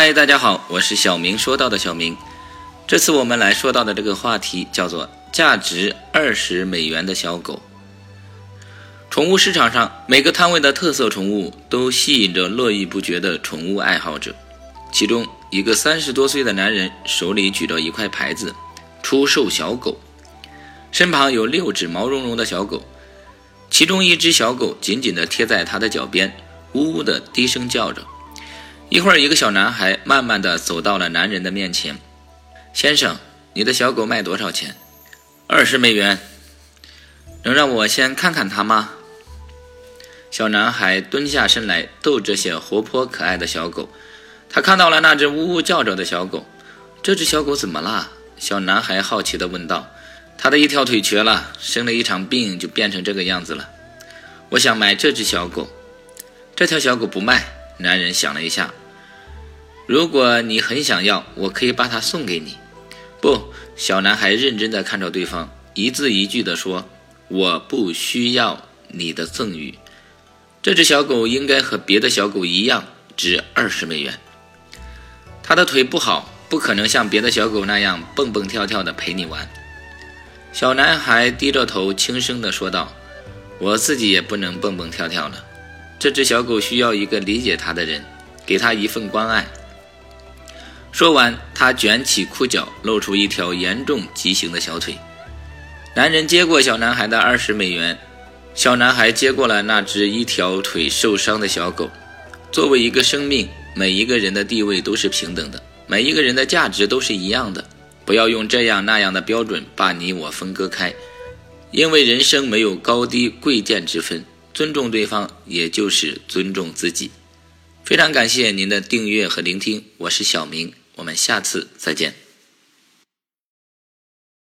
嗨，大家好，我是小明。说到的小明，这次我们来说到的这个话题叫做价值二十美元的小狗。宠物市场上每个摊位的特色宠物都吸引着络绎不绝的宠物爱好者。其中一个三十多岁的男人手里举着一块牌子，出售小狗，身旁有六只毛茸茸的小狗，其中一只小狗紧紧地贴在他的脚边，呜呜地低声叫着。一会儿，一个小男孩慢慢的走到了男人的面前。先生，你的小狗卖多少钱？二十美元。能让我先看看它吗？小男孩蹲下身来逗这些活泼可爱的小狗。他看到了那只呜呜叫着的小狗。这只小狗怎么了？小男孩好奇地问道。他的一条腿瘸了，生了一场病就变成这个样子了。我想买这只小狗。这条小狗不卖。男人想了一下，如果你很想要，我可以把它送给你。不，小男孩认真地看着对方，一字一句地说：“我不需要你的赠与。这只小狗应该和别的小狗一样，值二十美元。它的腿不好，不可能像别的小狗那样蹦蹦跳跳地陪你玩。”小男孩低着头，轻声地说道：“我自己也不能蹦蹦跳跳了。”这只小狗需要一个理解它的人，给它一份关爱。说完，他卷起裤脚，露出一条严重畸形的小腿。男人接过小男孩的二十美元，小男孩接过了那只一条腿受伤的小狗。作为一个生命，每一个人的地位都是平等的，每一个人的价值都是一样的。不要用这样那样的标准把你我分割开，因为人生没有高低贵贱之分。尊重对方，也就是尊重自己。非常感谢您的订阅和聆听，我是小明，我们下次再见。